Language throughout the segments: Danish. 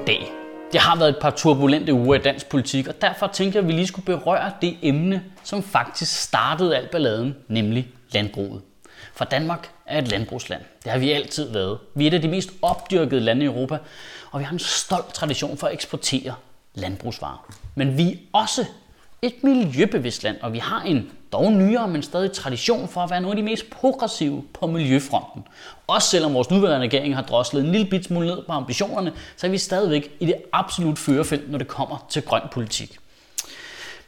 Goddag. Det har været et par turbulente uger i dansk politik, og derfor tænkte jeg, at vi lige skulle berøre det emne, som faktisk startede al balladen, nemlig landbruget. For Danmark er et landbrugsland. Det har vi altid været. Vi er et af de mest opdyrkede lande i Europa, og vi har en stolt tradition for at eksportere landbrugsvarer. Men vi er også et miljøbevidst land, og vi har en dog nyere, men stadig tradition for at være nogle af de mest progressive på miljøfronten. Også selvom vores nuværende regering har droslet en lille bit smule ned på ambitionerne, så er vi stadigvæk i det absolut førerfelt, når det kommer til grøn politik.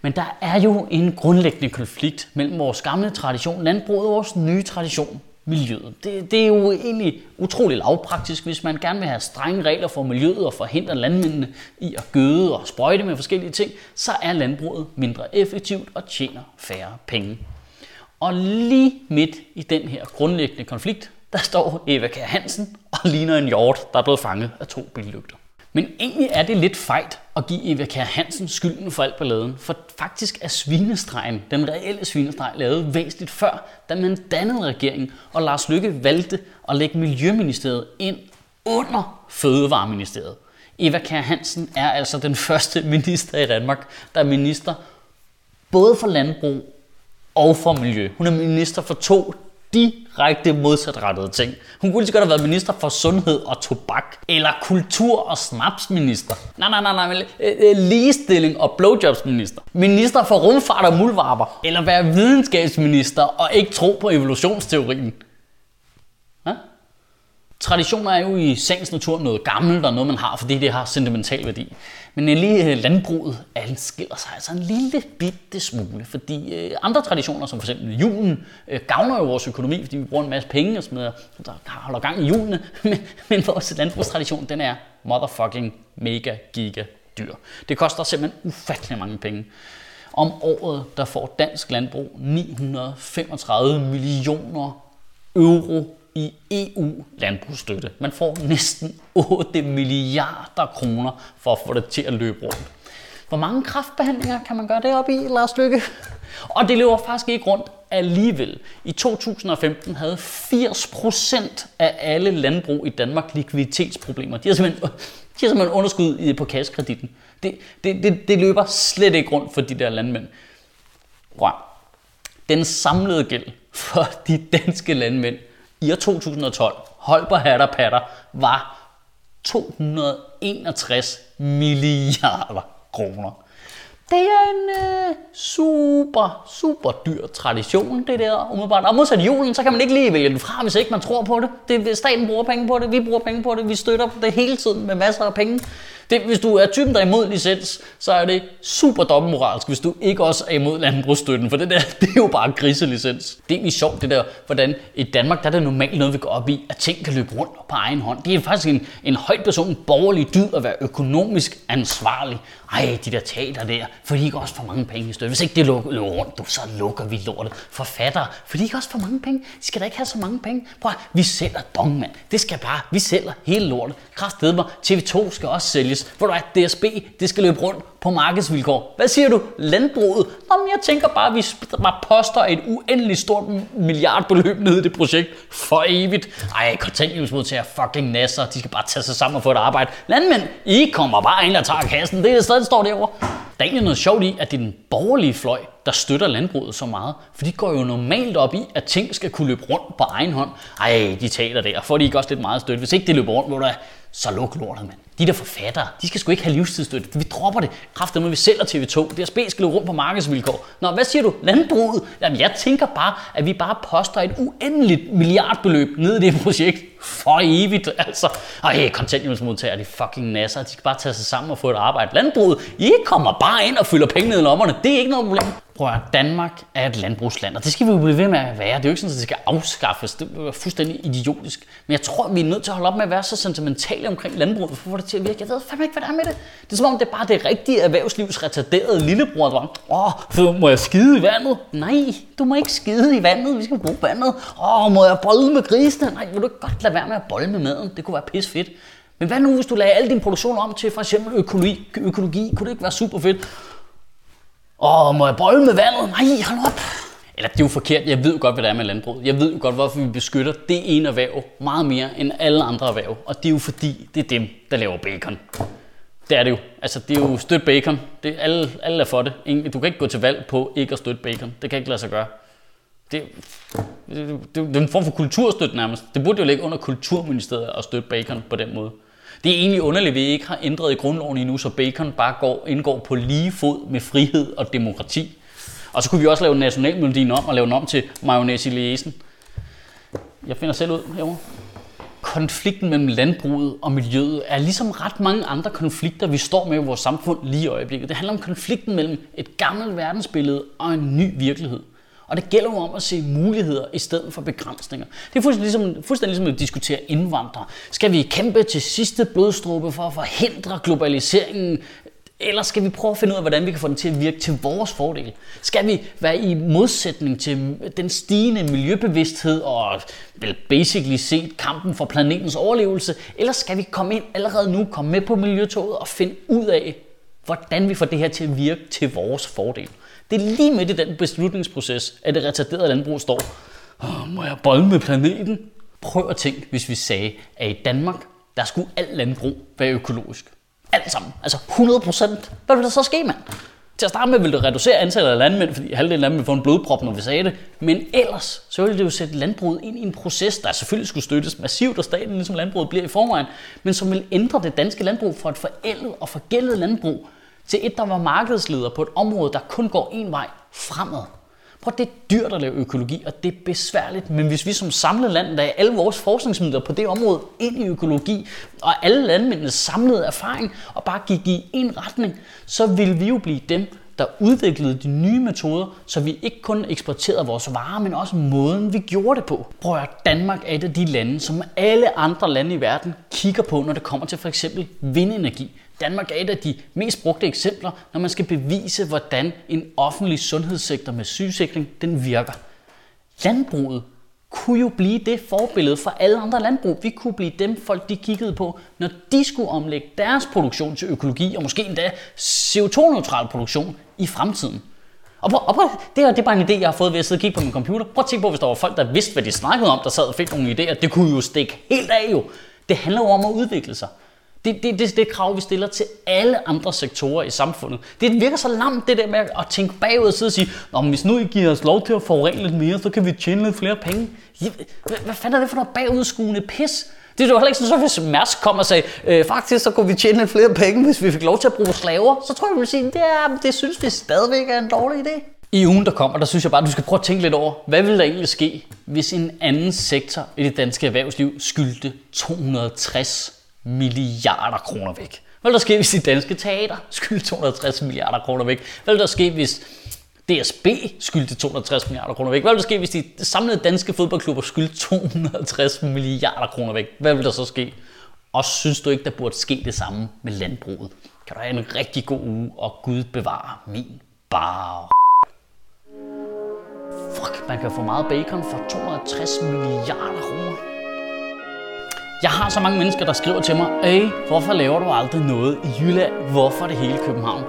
Men der er jo en grundlæggende konflikt mellem vores gamle tradition, landbruget, og vores nye tradition, miljøet. Det, det er jo egentlig utrolig lavpraktisk, hvis man gerne vil have strenge regler for miljøet og forhindre landmændene i at gøde og sprøjte med forskellige ting, så er landbruget mindre effektivt og tjener færre penge. Og lige midt i den her grundlæggende konflikt, der står Eva Kær Hansen og ligner en hjort, der er blevet fanget af to billygter. Men egentlig er det lidt fejt at give Eva Kjær Hansen skylden for alt balladen, for faktisk er svinestregen, den reelle svinestreg, lavet væsentligt før, da man dannede regeringen, og Lars Lykke valgte at lægge Miljøministeriet ind under Fødevareministeriet. Eva Kjær Hansen er altså den første minister i Danmark, der er minister både for landbrug og for miljø. Hun er minister for to direkte modsatrettede ting. Hun kunne lige så godt have været minister for sundhed og tobak, eller kultur- og snapsminister. Nej, nej, nej, nej, øh, øh, ligestilling og blowjobsminister. Minister for rumfart og muldvarper. Eller være videnskabsminister og ikke tro på evolutionsteorien. Traditioner er jo i sagens natur noget gammelt og noget, man har, fordi det har sentimental værdi. Men øh, lige øh, landbruget skiller sig altså en lille bitte smule, fordi øh, andre traditioner, som f.eks. julen, gavner jo vores økonomi, fordi vi bruger en masse penge og smider, der holder gang i julene, men, men vores landbrugstradition, den er motherfucking mega giga dyr. Det koster simpelthen ufattelig mange penge. Om året, der får dansk landbrug 935 millioner euro i EU-landbrugsstøtte. Man får næsten 8 milliarder kroner for at få det til at løbe rundt. Hvor mange kraftbehandlinger kan man gøre det op i, Lars Lykke? Og det løber faktisk ikke rundt alligevel. I 2015 havde 80% af alle landbrug i Danmark likviditetsproblemer. De har simpelthen, de har simpelthen underskud på kassekreditten. Det, det, det, det løber slet ikke rundt for de der landmænd. Wow. Den samlede gæld for de danske landmænd i år 2012, hold på hatter patter, var 261 milliarder kroner. Det er en øh, super, super dyr tradition, det der umiddelbart. Og modsat julen, så kan man ikke lige vælge den fra, hvis ikke man tror på det. det. Staten bruger penge på det, vi bruger penge på det, vi støtter det hele tiden med masser af penge. Det, hvis du er typen, der er imod licens, så er det super dobbeltmoralsk, hvis du ikke også er imod landbrugsstøtten, for det der, det er jo bare griselicens. Det er egentlig sjovt, det der, hvordan i Danmark, der er det normalt noget, vi går op i, at ting kan løbe rundt på egen hånd. Det er faktisk en, en højt person borgerlig dyd at være økonomisk ansvarlig. Ej, de der teater der, for de ikke også for mange penge i støtte. Hvis ikke det løber rundt, du, så lukker vi lortet. Forfattere, for de ikke også for mange penge. De skal da ikke have så mange penge. Prøv vi sælger dong, mand. Det skal bare, vi sælger hele lortet. Kraftedeme TV2 skal også sælges. Hvor du er DSB, det skal løbe rundt på markedsvilkår. Hvad siger du? Landbruget? Nå, men jeg tænker bare, at vi bare poster et uendeligt stort milliardbeløb ned i det projekt for evigt. Ej, kontanthjælpsmodtagere, fucking nasser, de skal bare tage sig sammen og få et arbejde. Landmænd, I kommer bare ind og tager kassen. Det er det stadig, står derovre. Der er egentlig noget sjovt i, at det er den borgerlige fløj, der støtter landbruget så meget. For de går jo normalt op i, at ting skal kunne løbe rundt på egen hånd. Ej, de taler der. Får de ikke også lidt meget støtte? Hvis ikke det løber rundt, hvor der så luk lortet, mand. De der forfattere, de skal sgu ikke have livstidsstøtte. Vi dropper det. Kræfter med, vi sælger TV2. DSB skal løbe rundt på markedsvilkår. Nå, hvad siger du? Landbruget? Jamen, jeg tænker bare, at vi bare poster et uendeligt milliardbeløb ned i det projekt for evigt. Altså, ej, kontanthjælpsmodtagere, de fucking nasser. De skal bare tage sig sammen og få et arbejde. Landbruget, I kommer bare ind og fylder penge ned i lommerne. Det er ikke noget problem. Prøv at Danmark er et landbrugsland, og det skal vi jo blive ved med at være. Det er jo ikke sådan, at det skal afskaffes. Det er fuldstændig idiotisk. Men jeg tror, vi er nødt til at holde op med at være så sentimentale omkring landbruget, for at få det til at virke. Jeg ved fandme ikke, hvad der er med det. Det er som om, det er bare det rigtige erhvervslivs retarderede lillebror, der åh, oh, må jeg skide i vandet? Nej, du må ikke skide i vandet. Vi skal bruge vandet. Åh, oh, må jeg bolle med grisene? Nej, vil du ikke godt lade være med at bolle med maden? Det kunne være pis fedt. Men hvad nu, hvis du lagde al din produktion om til for eksempel økologi? økologi? Kunne det ikke være super fedt? Åh, må jeg bøje med vandet? Nej, hold op. Eller det er jo forkert. Jeg ved godt, hvad der er med landbrug. Jeg ved godt, hvorfor vi beskytter det ene erhverv meget mere end alle andre erhverv. Og det er jo fordi, det er dem, der laver bacon. Det er det jo. Altså, det er jo støt bacon. Det, alle, alle er for det. Du kan ikke gå til valg på ikke at støtte bacon. Det kan ikke lade sig gøre. Det, det, det, det er en form for kulturstøtte nærmest. Det burde jo ligge under Kulturministeriet at støtte bacon på den måde. Det er egentlig underligt, at vi ikke har ændret i grundloven endnu, så bacon bare går, indgår på lige fod med frihed og demokrati. Og så kunne vi også lave nationalmelodien om og lave den om til mayonnaise i læsen. Jeg finder selv ud herovre. Konflikten mellem landbruget og miljøet er ligesom ret mange andre konflikter, vi står med i vores samfund lige i øjeblikket. Det handler om konflikten mellem et gammelt verdensbillede og en ny virkelighed. Og det gælder jo om at se muligheder i stedet for begrænsninger. Det er fuldstændig ligesom, fuldstændig ligesom at diskutere indvandrere. Skal vi kæmpe til sidste blodstråbe for at forhindre globaliseringen? Eller skal vi prøve at finde ud af, hvordan vi kan få den til at virke til vores fordel? Skal vi være i modsætning til den stigende miljøbevidsthed og vel basically set kampen for planetens overlevelse? Eller skal vi komme ind allerede nu, komme med på miljøtoget og finde ud af, hvordan vi får det her til at virke til vores fordel? Det er lige midt i den beslutningsproces, at det retarderede landbrug står. må jeg bolle med planeten? Prøv at tænke, hvis vi sagde, at i Danmark, der skulle alt landbrug være økologisk. Alt sammen. Altså 100 procent. Hvad vil der så ske, mand? Til at starte med ville det reducere antallet af landmænd, fordi halvdelen af dem ville få en blodprop, når vi sagde det. Men ellers, så ville det jo sætte landbruget ind i en proces, der selvfølgelig skulle støttes massivt af staten, ligesom landbruget bliver i forvejen, men som vil ændre det danske landbrug fra et forældet og forgældet landbrug til et, der var markedsleder på et område, der kun går en vej fremad. Prøv, det er dyrt at lave økologi, og det er besværligt. Men hvis vi som samlet land lagde alle vores forskningsmidler på det område ind i økologi, og alle landmændenes samlede erfaring, og bare gik i en retning, så ville vi jo blive dem, der udviklede de nye metoder, så vi ikke kun eksporterede vores varer, men også måden, vi gjorde det på. Prøv at Danmark er et af de lande, som alle andre lande i verden kigger på, når det kommer til for eksempel vindenergi. Danmark er et af de mest brugte eksempler, når man skal bevise, hvordan en offentlig sundhedssektor med sygesikring den virker. Landbruget kunne jo blive det forbillede for alle andre landbrug. Vi kunne blive dem folk, de kiggede på, når de skulle omlægge deres produktion til økologi, og måske endda CO2-neutral produktion i fremtiden. Og, prøv, og prøv, det, her, det er bare en idé, jeg har fået ved at sidde og kigge på min computer. Prøv at tænke på, hvis der var folk, der vidste, hvad de snakkede om, der sad og fik nogle idéer. Det kunne jo stikke helt af jo. Det handler jo om at udvikle sig. Det, det, det, det er krav, vi stiller til alle andre sektorer i samfundet. Det virker så lamt, det der med at tænke bagud og sidde og sige, Nå, men hvis nu I giver os lov til at forurene lidt mere, så kan vi tjene lidt flere penge. Hvad, hvad fanden er det for noget bagudskuende pis? Det er jo heller ikke sådan, så hvis Mærsk kom og sagde, øh, faktisk så kunne vi tjene lidt flere penge, hvis vi fik lov til at bruge slaver, så tror jeg, vi vil sige, ja, det synes vi stadigvæk er en dårlig idé. I ugen, der kommer, der synes jeg bare, at du skal prøve at tænke lidt over, hvad ville der egentlig ske, hvis en anden sektor i det danske erhvervsliv skyldte 260 milliarder kroner væk. Hvad vil der ske, hvis de danske teater skyldte 260 milliarder kroner væk? Hvad vil der ske, hvis DSB skyldte 260 milliarder kroner væk? Hvad vil der ske, hvis de samlede danske fodboldklubber skyldte 260 milliarder kroner væk? Hvad vil der så ske? Og synes du ikke, der burde ske det samme med landbruget? Kan du have en rigtig god uge, og Gud bevare min bar. Fuck, man kan få meget bacon for 260 milliarder kroner. Jeg har så mange mennesker, der skriver til mig, Ej, hvorfor laver du aldrig noget i Jylland? Hvorfor det hele København?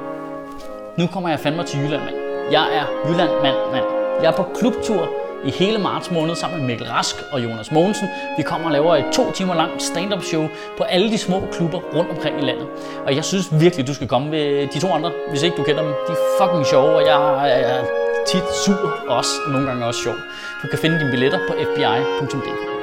Nu kommer jeg fandme til Jylland, mand. Jeg er Jylland, mand, mand. Jeg er på klubtur i hele marts måned sammen med Mikkel Rask og Jonas Mogensen. Vi kommer og laver et to timer langt stand-up show på alle de små klubber rundt omkring i landet. Og jeg synes virkelig, du skal komme med de to andre, hvis ikke du kender dem. De er fucking sjove, og jeg er tit sur også, og nogle gange også sjov. Du kan finde dine billetter på fbi.dk.